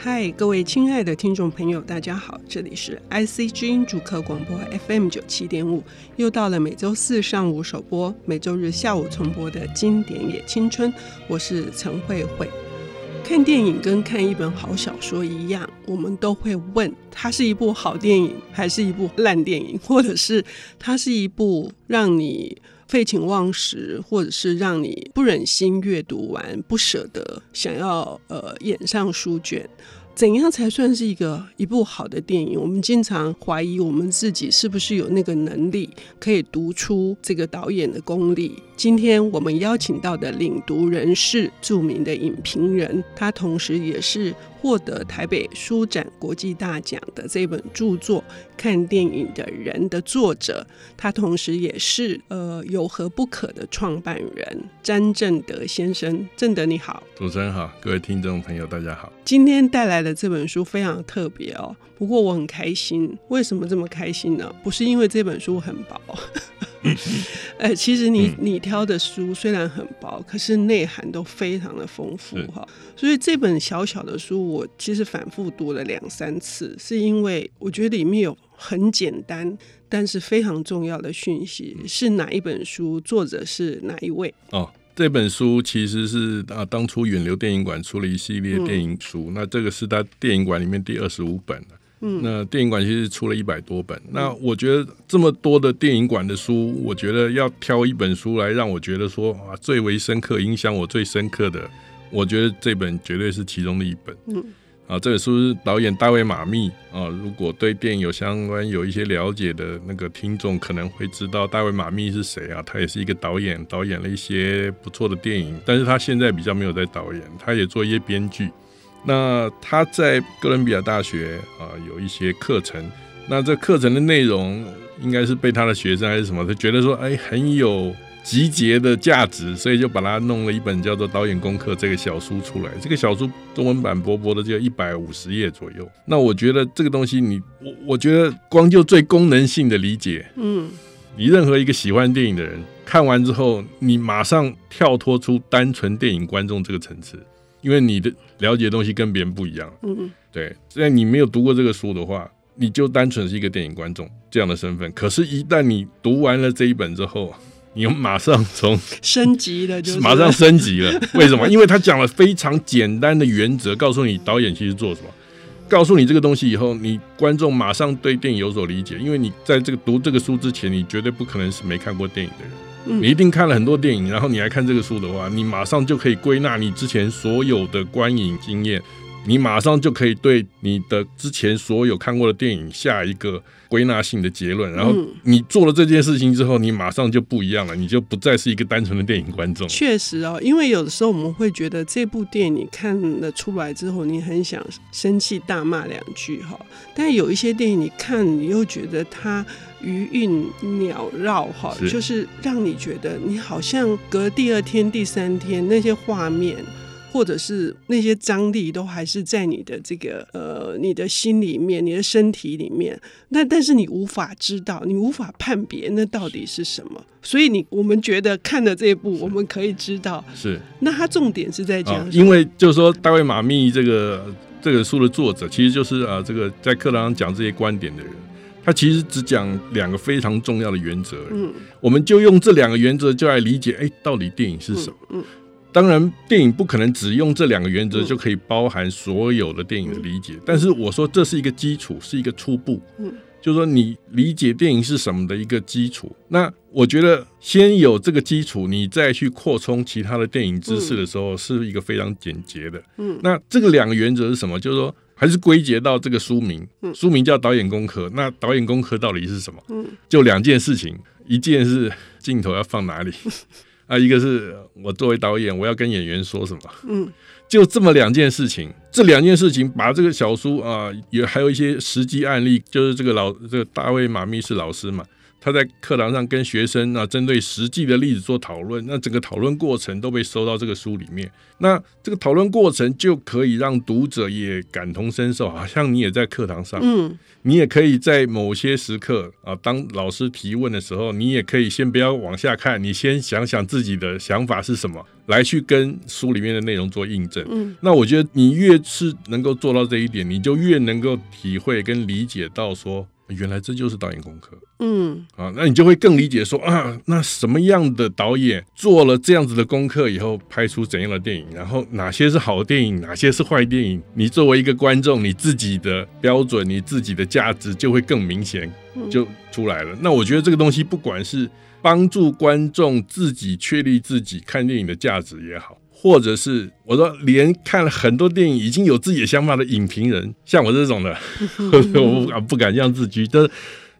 嗨，各位亲爱的听众朋友，大家好，这里是 IC 之音主客广播 FM 九七点五，又到了每周四上午首播、每周日下午重播的经典也青春，我是陈慧慧。看电影跟看一本好小说一样，我们都会问：它是一部好电影，还是一部烂电影，或者是它是一部让你废寝忘食，或者是让你不忍心阅读完、不舍得想要呃掩上书卷。怎样才算是一个一部好的电影？我们经常怀疑我们自己是不是有那个能力可以读出这个导演的功力。今天我们邀请到的领读人是著名的影评人，他同时也是获得台北书展国际大奖的这本著作《看电影的人》的作者，他同时也是呃有何不可的创办人詹正德先生。正德你好，主持人好，各位听众朋友大家好。今天带来的这本书非常特别哦，不过我很开心。为什么这么开心呢？不是因为这本书很薄。呃，其实你你挑的书虽然很薄，可是内涵都非常的丰富哈。所以这本小小的书，我其实反复读了两三次，是因为我觉得里面有很简单但是非常重要的讯息。是哪一本书？作者是哪一位？哦，这本书其实是啊，当初远流电影馆出了一系列电影书，嗯、那这个是他电影馆里面第二十五本。嗯，那电影馆其实出了一百多本。那我觉得这么多的电影馆的书，我觉得要挑一本书来让我觉得说啊，最为深刻、影响我最深刻的，我觉得这本绝对是其中的一本。嗯，啊，这本书是导演大卫马密啊。如果对电影有相关有一些了解的那个听众，可能会知道大卫马密是谁啊？他也是一个导演，导演了一些不错的电影，但是他现在比较没有在导演，他也做一些编剧。那他在哥伦比亚大学啊有一些课程，那这课程的内容应该是被他的学生还是什么，他觉得说哎很有集结的价值，所以就把它弄了一本叫做《导演功课》这个小书出来。这个小书中文版薄薄的就一百五十页左右。那我觉得这个东西你我我觉得光就最功能性的理解，嗯，你任何一个喜欢电影的人看完之后，你马上跳脱出单纯电影观众这个层次。因为你的了解的东西跟别人不一样，嗯嗯，对，在你没有读过这个书的话，你就单纯是一个电影观众这样的身份。可是，一旦你读完了这一本之后，你又马上从升级了，就是马上升级了。为什么？因为他讲了非常简单的原则，告诉你导演其实做什么，告诉你这个东西以后，你观众马上对电影有所理解。因为你在这个读这个书之前，你绝对不可能是没看过电影的人。你一定看了很多电影，然后你来看这个书的话，你马上就可以归纳你之前所有的观影经验，你马上就可以对你的之前所有看过的电影下一个归纳性的结论。然后你做了这件事情之后，你马上就不一样了，你就不再是一个单纯的电影观众。确实哦，因为有的时候我们会觉得这部电影你看了出来之后，你很想生气大骂两句哈，但有一些电影你看，你又觉得它。余韵缭绕，哈，就是让你觉得你好像隔第二天、第三天，那些画面或者是那些张力，都还是在你的这个呃，你的心里面、你的身体里面。那但是你无法知道，你无法判别那到底是什么。所以你我们觉得看了这一部，我们可以知道是。那他重点是在讲、哦，因为就是说大卫马密这个这个书的作者，其实就是啊，这个在课堂上讲这些观点的人。他其实只讲两个非常重要的原则，嗯，我们就用这两个原则就来理解，哎，到底电影是什么？嗯，当然，电影不可能只用这两个原则就可以包含所有的电影的理解，但是我说这是一个基础，是一个初步，嗯，就是说你理解电影是什么的一个基础。那我觉得先有这个基础，你再去扩充其他的电影知识的时候，是一个非常简洁的。嗯，那这个两个原则是什么？就是说。还是归结到这个书名，书名叫《导演功课》。那导演功课到底是什么？就两件事情，一件是镜头要放哪里，啊，一个是我作为导演，我要跟演员说什么。嗯，就这么两件事情，这两件事情把这个小书啊，也还有一些实际案例，就是这个老这个大卫马密是老师嘛，他在课堂上跟学生啊，针对实际的例子做讨论，那整个讨论过程都被收到这个书里面。那这个讨论过程就可以让读者也感同身受，好像你也在课堂上。嗯，你也可以在某些时刻啊，当老师提问的时候，你也可以先不要往下看，你先想想自己的想法是什么，来去跟书里面的内容做印证。嗯，那我觉得你越是能够做到这一点，你就越能够体会跟理解到说。原来这就是导演功课，嗯，啊，那你就会更理解说啊，那什么样的导演做了这样子的功课以后，拍出怎样的电影，然后哪些是好电影，哪些是坏电影，你作为一个观众，你自己的标准，你自己的价值就会更明显，就出来了。那我觉得这个东西，不管是帮助观众自己确立自己看电影的价值也好。或者是我说，连看了很多电影已经有自己的想法的影评人，像我这种的，我不不敢这样自居，就是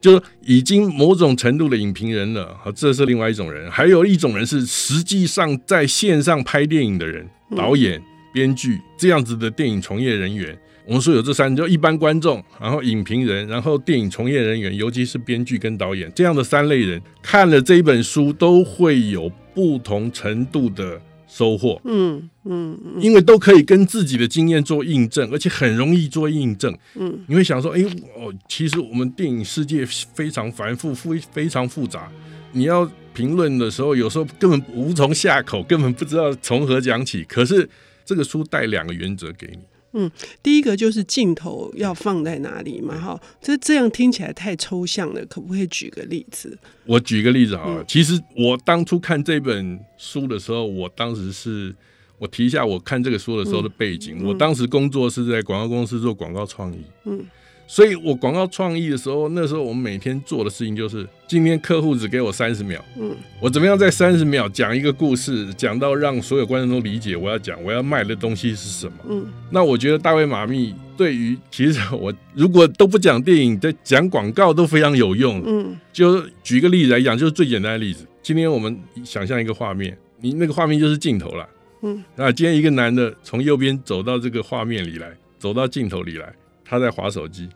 就已经某种程度的影评人了。好，这是另外一种人。还有一种人是实际上在线上拍电影的人，导演、编剧这样子的电影从业人员。我们说有这三，就一般观众，然后影评人，然后电影从业人员，尤其是编剧跟导演这样的三类人，看了这一本书都会有不同程度的。收获，嗯嗯，因为都可以跟自己的经验做印证，而且很容易做印证。嗯，你会想说，哎，哦，其实我们电影世界非常繁复，非非常复杂。你要评论的时候，有时候根本无从下口，根本不知道从何讲起。可是这个书带两个原则给你。嗯，第一个就是镜头要放在哪里嘛，哈，这这样听起来太抽象了，可不可以举个例子？我举个例子好了，嗯，其实我当初看这本书的时候，我当时是我提一下我看这个书的时候的背景，嗯，我当时工作是在广告公司做广告创意，嗯。所以我广告创意的时候，那时候我们每天做的事情就是，今天客户只给我三十秒，嗯，我怎么样在三十秒讲一个故事，讲到让所有观众都理解我要讲我要卖的东西是什么，嗯，那我觉得大卫马密对于其实我如果都不讲电影，在讲广告都非常有用，嗯，就举个例子来讲，就是最简单的例子，今天我们想象一个画面，你那个画面就是镜头了，嗯，那今天一个男的从右边走到这个画面里来，走到镜头里来。他在划手机，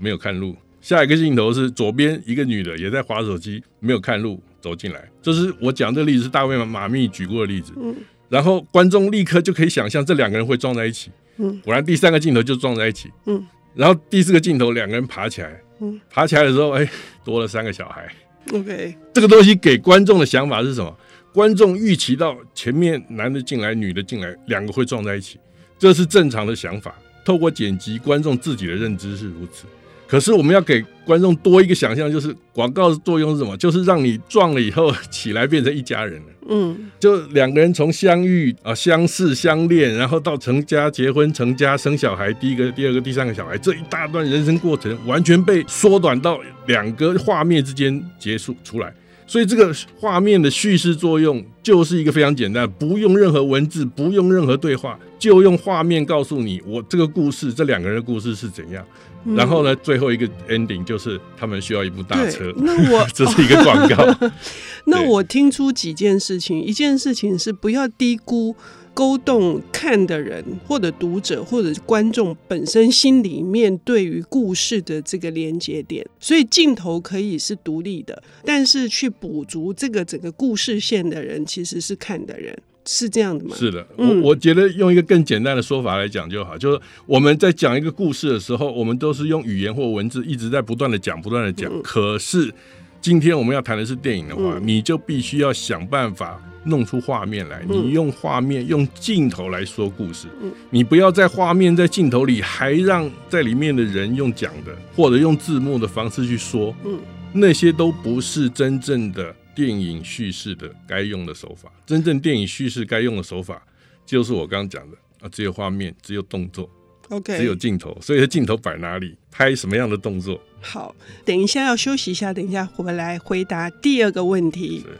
没有看路。下一个镜头是左边一个女的也在划手机，没有看路，走进来。这是我讲这个例子是大卫马密举过的例子。然后观众立刻就可以想象这两个人会撞在一起。果然第三个镜头就撞在一起。然后第四个镜头两个人爬起来。爬起来的时候，哎，多了三个小孩。OK，这个东西给观众的想法是什么？观众预期到前面男的进来，女的进来，两个会撞在一起，这是正常的想法。透过剪辑，观众自己的认知是如此。可是我们要给观众多一个想象，就是广告的作用是什么？就是让你撞了以后起来变成一家人了。嗯，就两个人从相遇啊、相识、相恋，然后到成家、结婚、成家、生小孩，第一个、第二个、第三个小孩，这一大段人生过程完全被缩短到两个画面之间结束出来。所以这个画面的叙事作用就是一个非常简单，不用任何文字，不用任何对话，就用画面告诉你我这个故事，这两个人的故事是怎样。嗯、然后呢，最后一个 ending 就是他们需要一部大车。那我这是一个广告。那我听出几件事情，一件事情是不要低估。勾动看的人，或者读者，或者观众本身心里面对于故事的这个连接点，所以镜头可以是独立的，但是去补足这个整个故事线的人，其实是看的人，是这样的吗？是的，我我觉得用一个更简单的说法来讲就好，就是我们在讲一个故事的时候，我们都是用语言或文字一直在不断的讲，不断的讲，可是。今天我们要谈的是电影的话，你就必须要想办法弄出画面来。你用画面、用镜头来说故事。你不要在画面、在镜头里，还让在里面的人用讲的或者用字幕的方式去说。那些都不是真正的电影叙事的该用的手法。真正电影叙事该用的手法，就是我刚刚讲的啊，只有画面，只有动作。OK，只有镜头，所以镜头摆哪里，拍什么样的动作？好，等一下要休息一下，等一下回来回答第二个问题。欢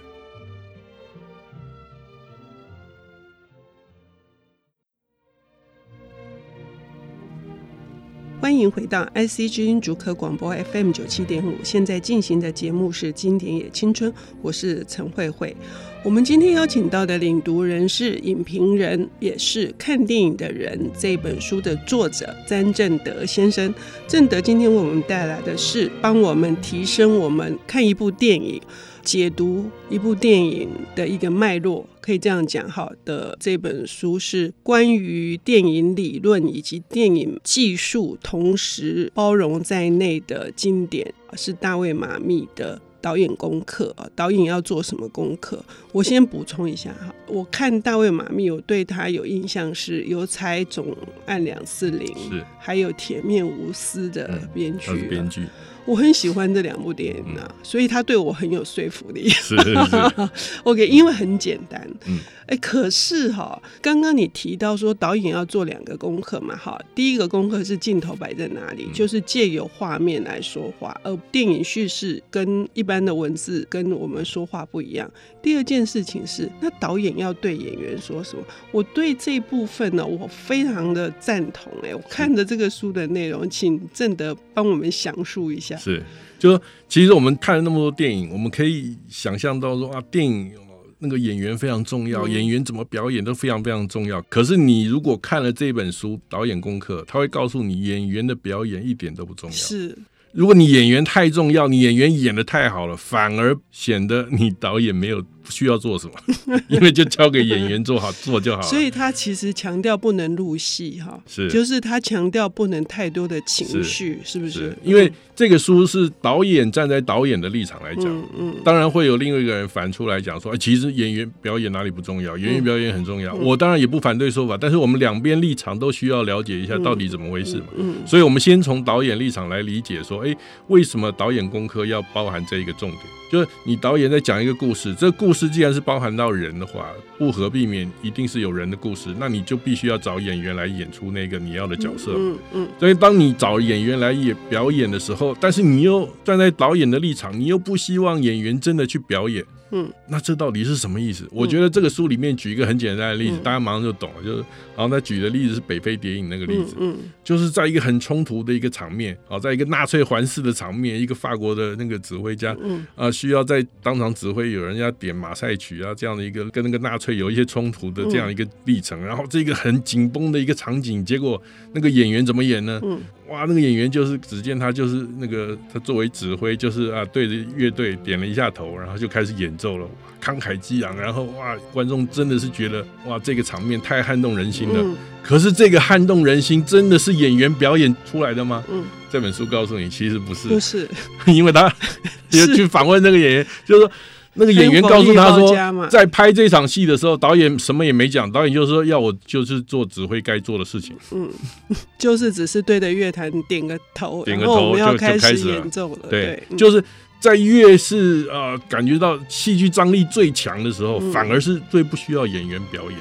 欢迎回到 IC 之音竹科广播 FM 九七点五，现在进行的节目是《经典也青春》，我是陈慧慧。我们今天邀请到的领读人是影评人，也是看电影的人。这本书的作者詹正德先生，正德今天为我们带来的是帮我们提升我们看一部电影、解读一部电影的一个脉络，可以这样讲。好的，这本书是关于电影理论以及电影技术同时包容在内的经典，是大卫马密的。导演功课啊，导演要做什么功课？我先补充一下哈，我看大卫马密，我对他有印象是《邮差总案两四零》，是还有《铁面无私》的编剧，编剧。我很喜欢这两部电影啊，嗯、所以他对我很有说服力。是，是，是，OK，因为很简单。嗯，哎，可是哈，刚刚你提到说导演要做两个功课嘛，哈，第一个功课是镜头摆在哪里，嗯、就是借由画面来说话，而电影叙事跟一般的文字跟我们说话不一样。第二件事情是，那导演要对演员说什么？我对这部分呢，我非常的赞同。哎，我看着这个书的内容，请正德帮我们详述一下。是，就说其实我们看了那么多电影，我们可以想象到说啊，电影那个演员非常重要，嗯、演员怎么表演都非常非常重要。可是你如果看了这本书《导演功课》，他会告诉你，演员的表演一点都不重要。是，如果你演员太重要，你演员演的太好了，反而显得你导演没有。不需要做什么，因为就交给演员做好 做就好了。所以他其实强调不能入戏哈，是，就是他强调不能太多的情绪，是，是不是，是？因为这个书是导演站在导演的立场来讲，嗯，嗯，当然会有另外一个人反出来讲说，哎，其实演员表演哪里不重要？演员表演很重要。嗯，我当然也不反对说法，但是我们两边立场都需要了解一下到底怎么回事嘛。嗯，嗯，所以我们先从导演立场来理解说，哎，为什么导演功课要包含这一个重点？就是你导演在讲一个故事，这个故事既然是包含到人的话，不可避免一定是有人的故事，那你就必须要找演员来演出那个你要的角色。嗯嗯。嗯，所以当你找演员来演表演的时候，但是你又站在导演的立场，你又不希望演员真的去表演。嗯，那这到底是什么意思？嗯、我觉得这个书里面举一个很简单的例子，嗯、大家马上就懂了。就是，然后他举的例子是北非谍影那个例子，嗯，嗯就是在一个很冲突的一个场面，啊，在一个纳粹环视的场面，一个法国的那个指挥家，嗯啊，需要在当场指挥有人要点马赛曲啊，这样的一个跟那个纳粹有一些冲突的这样一个历程，嗯、然后这个很紧绷的一个场景，结果那个演员怎么演呢？嗯。哇，那个演员就是，只见他就是那个，他作为指挥，就是啊，对着乐队点了一下头，然后就开始演奏了，慷慨激昂，然后哇，观众真的是觉得哇，这个场面太撼动人心了。嗯、可是这个撼动人心，真的是演员表演出来的吗？嗯，这本书告诉你，其实不是，不是，因为他 就去访问那个演员，就是说。那个演员告诉他说，在拍这场戏的时候，导演什么也没讲，导演就是说要我就是做指挥该做的事情。嗯，就是只是对着乐坛点个头，点个头就开始演奏了。对，就是在越是呃感觉到戏剧张力最强的时候，反而是最不需要演员表演。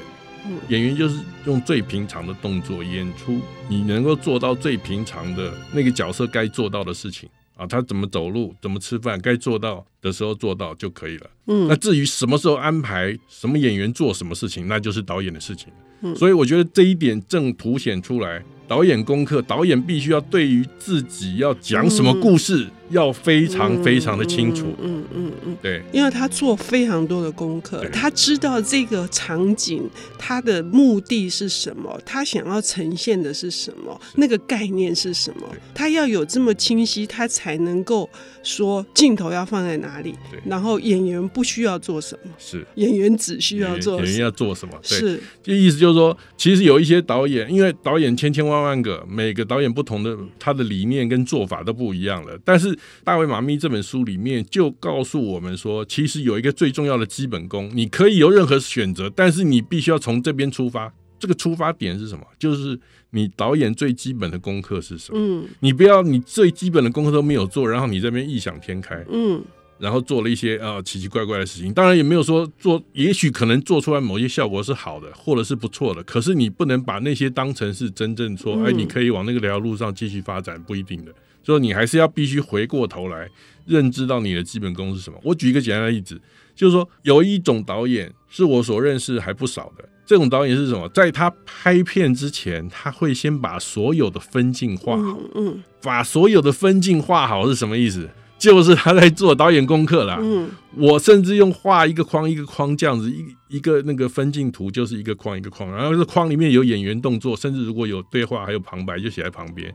演员就是用最平常的动作演出，你能够做到最平常的那个角色该做到的事情。啊，他怎么走路，怎么吃饭，该做到的时候做到就可以了。嗯，那至于什么时候安排什么演员做什么事情，那就是导演的事情。嗯，所以我觉得这一点正凸显出来。导演功课，导演必须要对于自己要讲什么故事，嗯、要非常非常的清楚。嗯嗯嗯，对，因为他做非常多的功课，他知道这个场景他的目的是什么，他想要呈现的是什么，那个概念是什么，他要有这么清晰，他才能够说镜头要放在哪里，然后演员不需要做什么，是。演员只需要做什么，演员要做什么，是，这意思就是说，其实有一些导演，因为导演千千万。万个每个导演不同的他的理念跟做法都不一样了，但是大卫妈咪这本书里面就告诉我们说，其实有一个最重要的基本功，你可以有任何选择，但是你必须要从这边出发。这个出发点是什么？就是你导演最基本的功课是什么？嗯，你不要你最基本的功课都没有做，然后你这边异想天开，嗯。然后做了一些啊、呃、奇奇怪怪的事情，当然也没有说做，也许可能做出来某些效果是好的，或者是不错的。可是你不能把那些当成是真正说，哎，你可以往那个条路上继续发展，不一定的。所以你还是要必须回过头来认知到你的基本功是什么。我举一个简单的例子，就是说有一种导演是我所认识还不少的，这种导演是什么？在他拍片之前，他会先把所有的分镜画好。嗯，嗯，把所有的分镜画好是什么意思？就是他在做导演功课啦。嗯，我甚至用画一个框一个框这样子，一一个那个分镜图就是一个框一个框，然后这框里面有演员动作，甚至如果有对话还有旁白就写在旁边。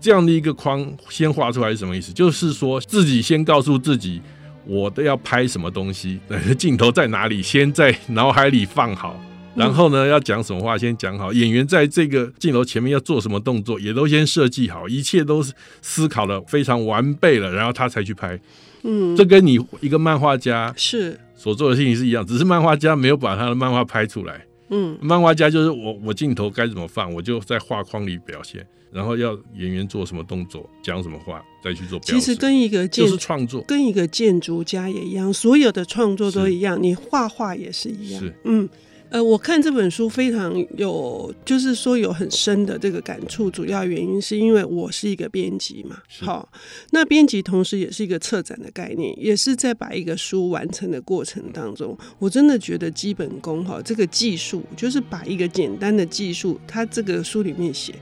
这样的一个框先画出来是什么意思？就是说自己先告诉自己，我都要拍什么东西，镜头在哪里，先在脑海里放好。然后呢，要讲什么话先讲好，演员在这个镜头前面要做什么动作，也都先设计好，一切都是思考的非常完备了，然后他才去拍。嗯，这跟你一个漫画家是所做的事情是一样，只是漫画家没有把他的漫画拍出来。嗯，漫画家就是我，我镜头该怎么放，我就在画框里表现，然后要演员做什么动作，讲什么话，再去做表。其实跟一个就是创作，跟一个建筑家也一样，所有的创作都一样，你画画也是一样。是，嗯。呃，我看这本书非常有，就是说有很深的这个感触。主要原因是因为我是一个编辑嘛，好，那编辑同时也是一个策展的概念，也是在把一个书完成的过程当中，我真的觉得基本功哈，这个技术就是把一个简单的技术，它这个书里面写，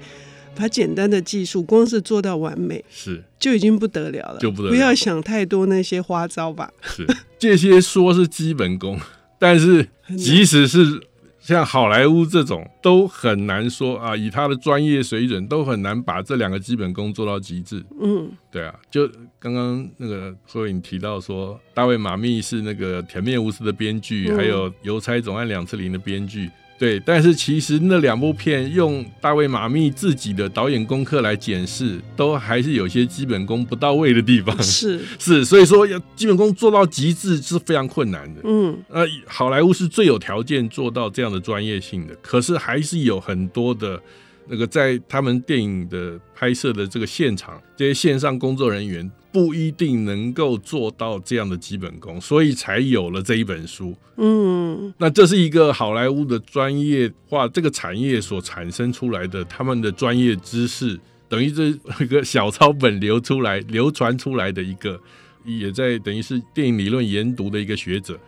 把简单的技术光是做到完美，是就已经不得了了，就不得了，不要想太多那些花招吧。是这些说是基本功。但是，即使是像好莱坞这种，都很难说啊。以他的专业水准，都很难把这两个基本功做到极致。嗯，对啊。就刚刚那个说你提到说，大卫马密是那个《甜面无私》的编剧，还有《邮差总案两次零》的编剧。对，但是其实那两部片用大卫马密自己的导演功课来检视，都还是有些基本功不到位的地方。是 是，所以说要基本功做到极致是非常困难的。嗯，呃，好莱坞是最有条件做到这样的专业性的，可是还是有很多的。那个在他们电影的拍摄的这个现场，这些线上工作人员不一定能够做到这样的基本功，所以才有了这一本书。嗯，那这是一个好莱坞的专业化这个产业所产生出来的，他们的专业知识，等于这一个小抄本流出来、流传出来的一个，也在等于是电影理论研读的一个学者。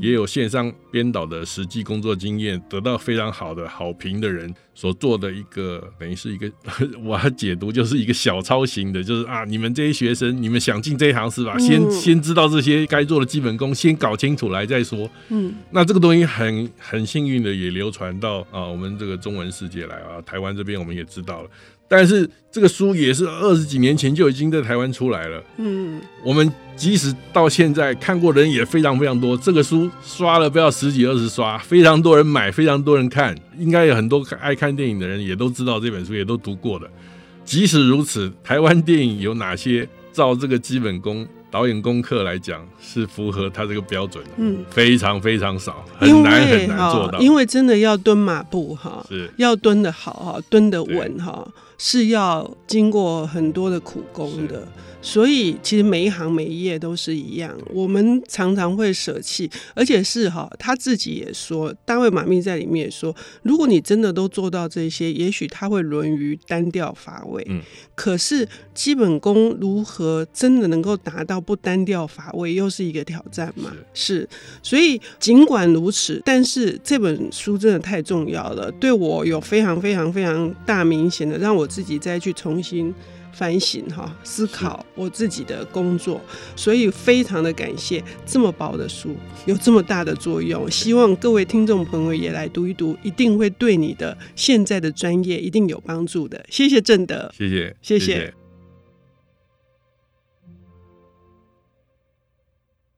也有线上编导的实际工作经验，得到非常好的好评的人所做的一个，等于是一个，我要解读就是一个小抄型的，就是啊，你们这些学生，你们想进这一行是吧？先先知道这些该做的基本功，先搞清楚来再说。嗯，那这个东西很很幸运的也流传到啊，我们这个中文世界来啊，台湾这边我们也知道了。但是这个书也是二十几年前就已经在台湾出来了。嗯，我们即使到现在看过的人也非常非常多。这个书刷了不要十几二十刷，非常多人买，非常多人看。应该有很多爱看电影的人也都知道这本书，也都读过的。即使如此，台湾电影有哪些照这个基本功导演功课来讲是符合他这个标准的？嗯，非常非常少，很难很难做到。因为真的要蹲马步哈，是要蹲得好哈，蹲得稳哈。是要经过很多的苦功的。所以其实每一行每一页都是一样，我们常常会舍弃，而且是哈，他自己也说，大卫马密在里面也说，如果你真的都做到这些，也许他会沦于单调乏味。嗯，可是基本功如何真的能够达到不单调乏味，又是一个挑战嘛？是，是，所以尽管如此，但是这本书真的太重要了，对我有非常非常非常大明显的，让我自己再去重新。反省哈，思考我自己的工作，所以非常的感谢这么薄的书有这么大的作用。希望各位听众朋友也来读一读，一定会对你的现在的专业一定有帮助的。谢谢正德，谢谢，谢谢。